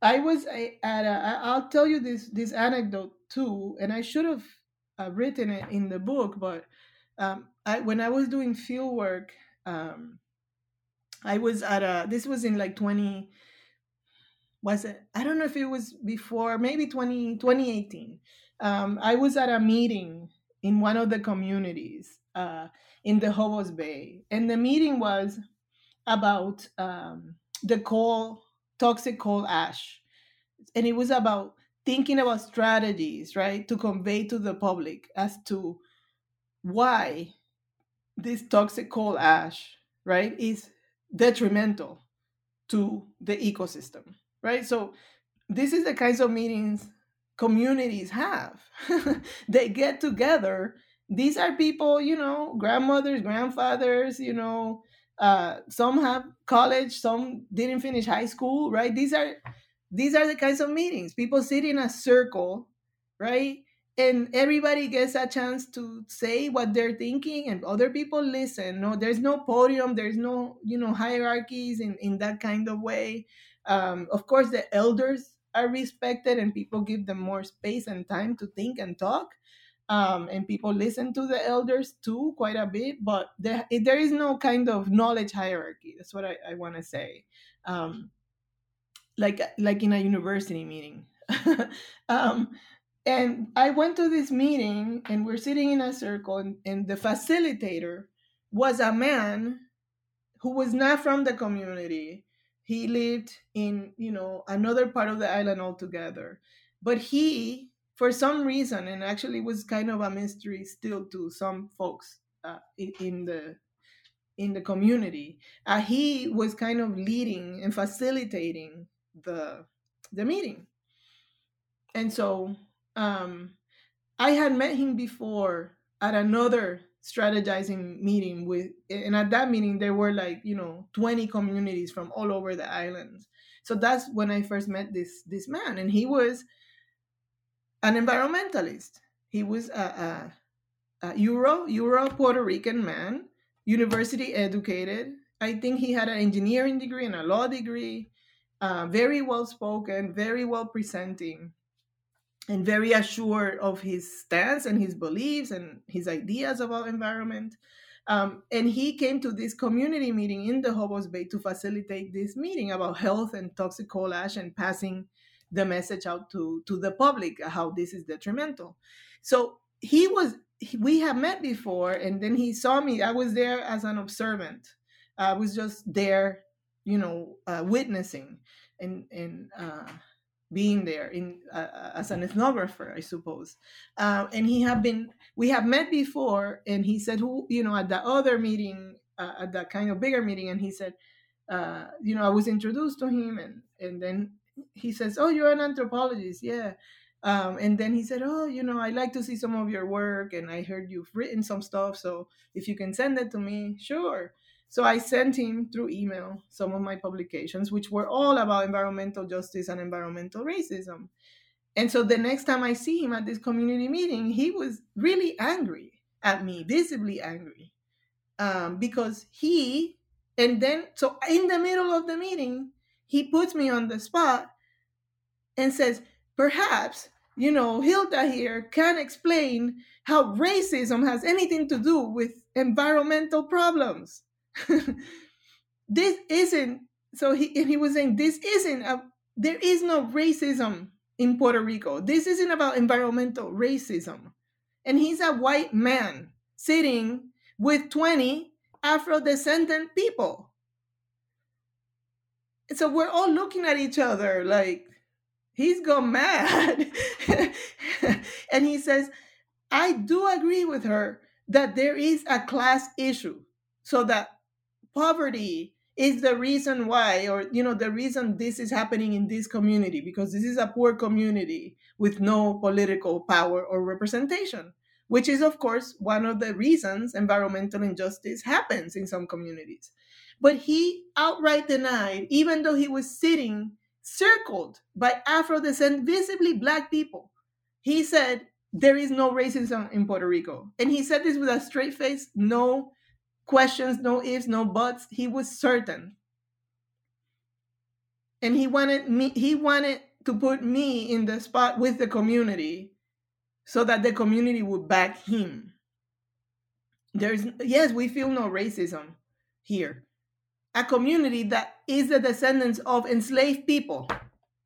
I was at a, I'll tell you this this anecdote too, and I should have uh, written it in the book, but um, I, when I was doing field work, um, I was at a this was in like 20 was it I don't know if it was before maybe 20 2018. Um, I was at a meeting in one of the communities uh, in the Jobos Bay, and the meeting was about um, the coal, toxic coal ash, and it was about thinking about strategies, right, to convey to the public as to why this toxic coal ash, right, is detrimental to the ecosystem, right? So this is the kinds of meetings communities have. they get together. These are people, you know, grandmothers, grandfathers, you know, uh, some have college, some didn't finish high school, right? These are these are the kinds of meetings. People sit in a circle, right? And everybody gets a chance to say what they're thinking and other people listen. No, there's no podium, there's no, you know, hierarchies in, in that kind of way. Um, of course, the elders are respected and people give them more space and time to think and talk. Um, and people listen to the elders too quite a bit, but there, there is no kind of knowledge hierarchy. That's what I, I want to say. Um, like like in a university meeting. um, and I went to this meeting, and we're sitting in a circle, and, and the facilitator was a man who was not from the community he lived in, you know, another part of the island altogether. But he, for some reason, and actually was kind of a mystery still to some folks uh, in the in the community, uh, he was kind of leading and facilitating the the meeting. And so um, I had met him before at another strategizing meeting with and at that meeting there were like you know 20 communities from all over the islands. So that's when i first met this this man and he was an environmentalist. He was a, a, a euro euro puerto rican man university educated. I think he had an engineering degree and a law degree uh, very well spoken very well presenting and very assured of his stance and his beliefs and his ideas about environment. Um, and he came to this community meeting in the Jobos Bay to facilitate this meeting about health and toxic coal ash and passing the message out to, to the public how this is detrimental. So he was, we have met before, and then he saw me. I was there as an observant. I was just there, you know, uh, witnessing and and uh, being there in uh, uh, as an ethnographer, I suppose. Uh, and he had been, we have met before, and he said, who, you know, at the other meeting, uh, at that kind of bigger meeting, and he said, uh, you know, I was introduced to him, and and then he says, oh, you're an anthropologist, yeah. Um, and then he said, oh, you know, I like to see some of your work, and I heard you've written some stuff, so if you can send it to me, sure. So I sent him through email some of my publications, which were all about environmental justice and environmental racism. And so the next time I see him at this community meeting, he was really angry at me, visibly angry, um, because he, and then, so in the middle of the meeting, he puts me on the spot and says, perhaps, you know, Hilda here can explain how racism has anything to do with environmental problems. this isn't so he he was saying this isn't a there is no racism in Puerto Rico. This isn't about environmental racism. And he's a white man sitting with 20 Afro descendant people. So we're all looking at each other like he's gone mad. and he says, I do agree with her that there is a class issue. So that poverty is the reason why or you know the reason this is happening in this community because this is a poor community with no political power or representation which is of course one of the reasons environmental injustice happens in some communities. But he outright denied even though he was sitting circled by afro descent visibly black people. He said there is no racism in puerto rico. And he said this with a straight face no questions, no ifs, no buts. He was certain. And he wanted me, he wanted to put me in the spot with the community so that the community would back him. There's yes, we feel no racism here. A community that is the descendants of enslaved people.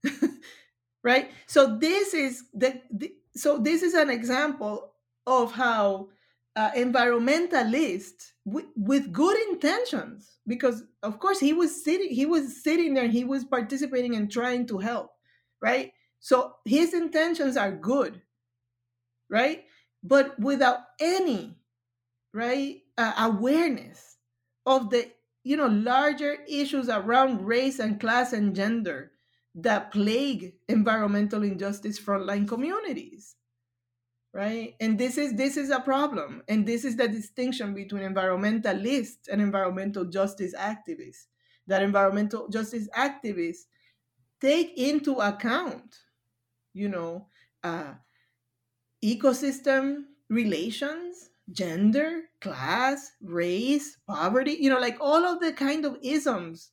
right? So this is the, the so this is an example of how uh, environmentalist with, with good intentions because of course he was sitting he was sitting there he was participating and trying to help right? So his intentions are good right? But without any right uh, awareness of the you know larger issues around race and class and gender that plague environmental injustice frontline communities right? And this is this is a problem. And this is the distinction between environmentalists and environmental justice activists that environmental justice activists take into account you know uh, ecosystem relations gender class race poverty you know like all of the kind of isms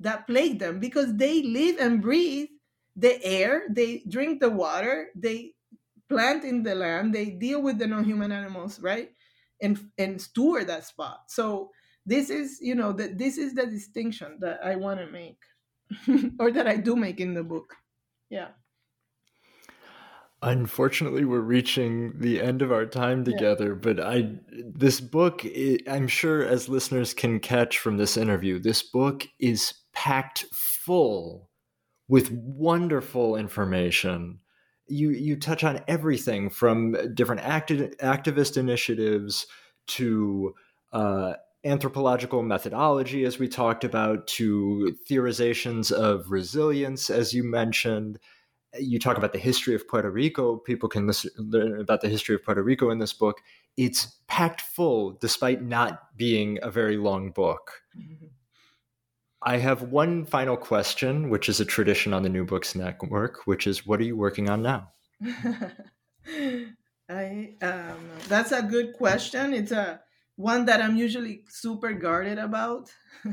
that plague them because they live and breathe the air they drink the water they plant in the land they deal with the non-human animals right and and steward that spot. So this is you know that this is the distinction that i want to make or that i do make in the book. Yeah. Unfortunately, we're reaching the end of our time together, yeah. but I this book I'm sure as listeners can catch from this interview, this book is packed full with wonderful information you you touch on everything from different acti- activist initiatives to uh, anthropological methodology, as we talked about, to theorizations of resilience, as you mentioned. You talk about the history of Puerto Rico. People can listen, learn about the history of Puerto Rico in this book. It's packed full, despite not being a very long book. Mm-hmm. I have one final question, which is a tradition on the New Books Network, which is what are you working on now? I um, that's a good question. It's a one that I'm usually super guarded about.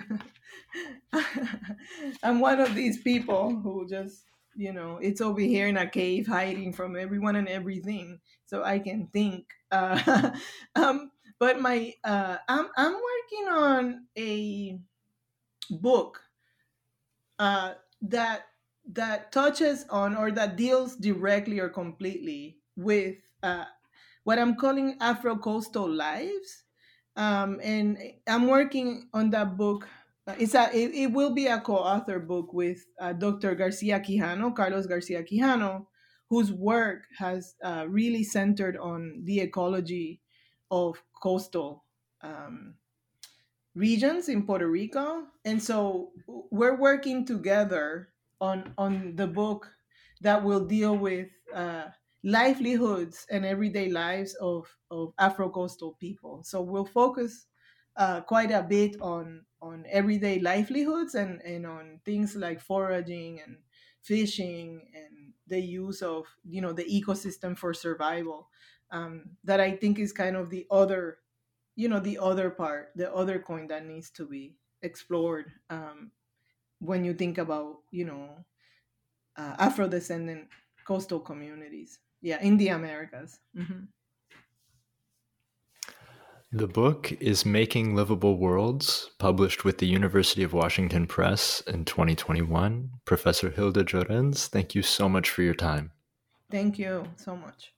I'm one of these people who just, you know, it's over here in a cave hiding from everyone and everything, so I can think. Uh, um, but my, uh, I'm I'm working on a book uh, that that touches on or that deals directly or completely with uh, what I'm calling Afro coastal lives. Um, and I'm working on that book. It's a it, it will be a co-author book with uh, Dr. Garcia Quijano, Carlos Garcia Quijano, whose work has uh, really centered on the ecology of coastal um, regions in Puerto Rico, and so we're working together on on the book that will deal with uh, livelihoods and everyday lives of of Afro coastal people. So we'll focus uh, quite a bit on on everyday livelihoods and and on things like foraging and fishing and the use of you know the ecosystem for survival. Um, that I think is kind of the other you know the other part the other coin that needs to be explored um, when you think about you know uh, afro descendant coastal communities yeah in the americas mm-hmm. The book is Making Livable Worlds, published with the University of Washington Press in 2021. Professor Hilda Lloréns, thank you so much for your time. Thank you so much.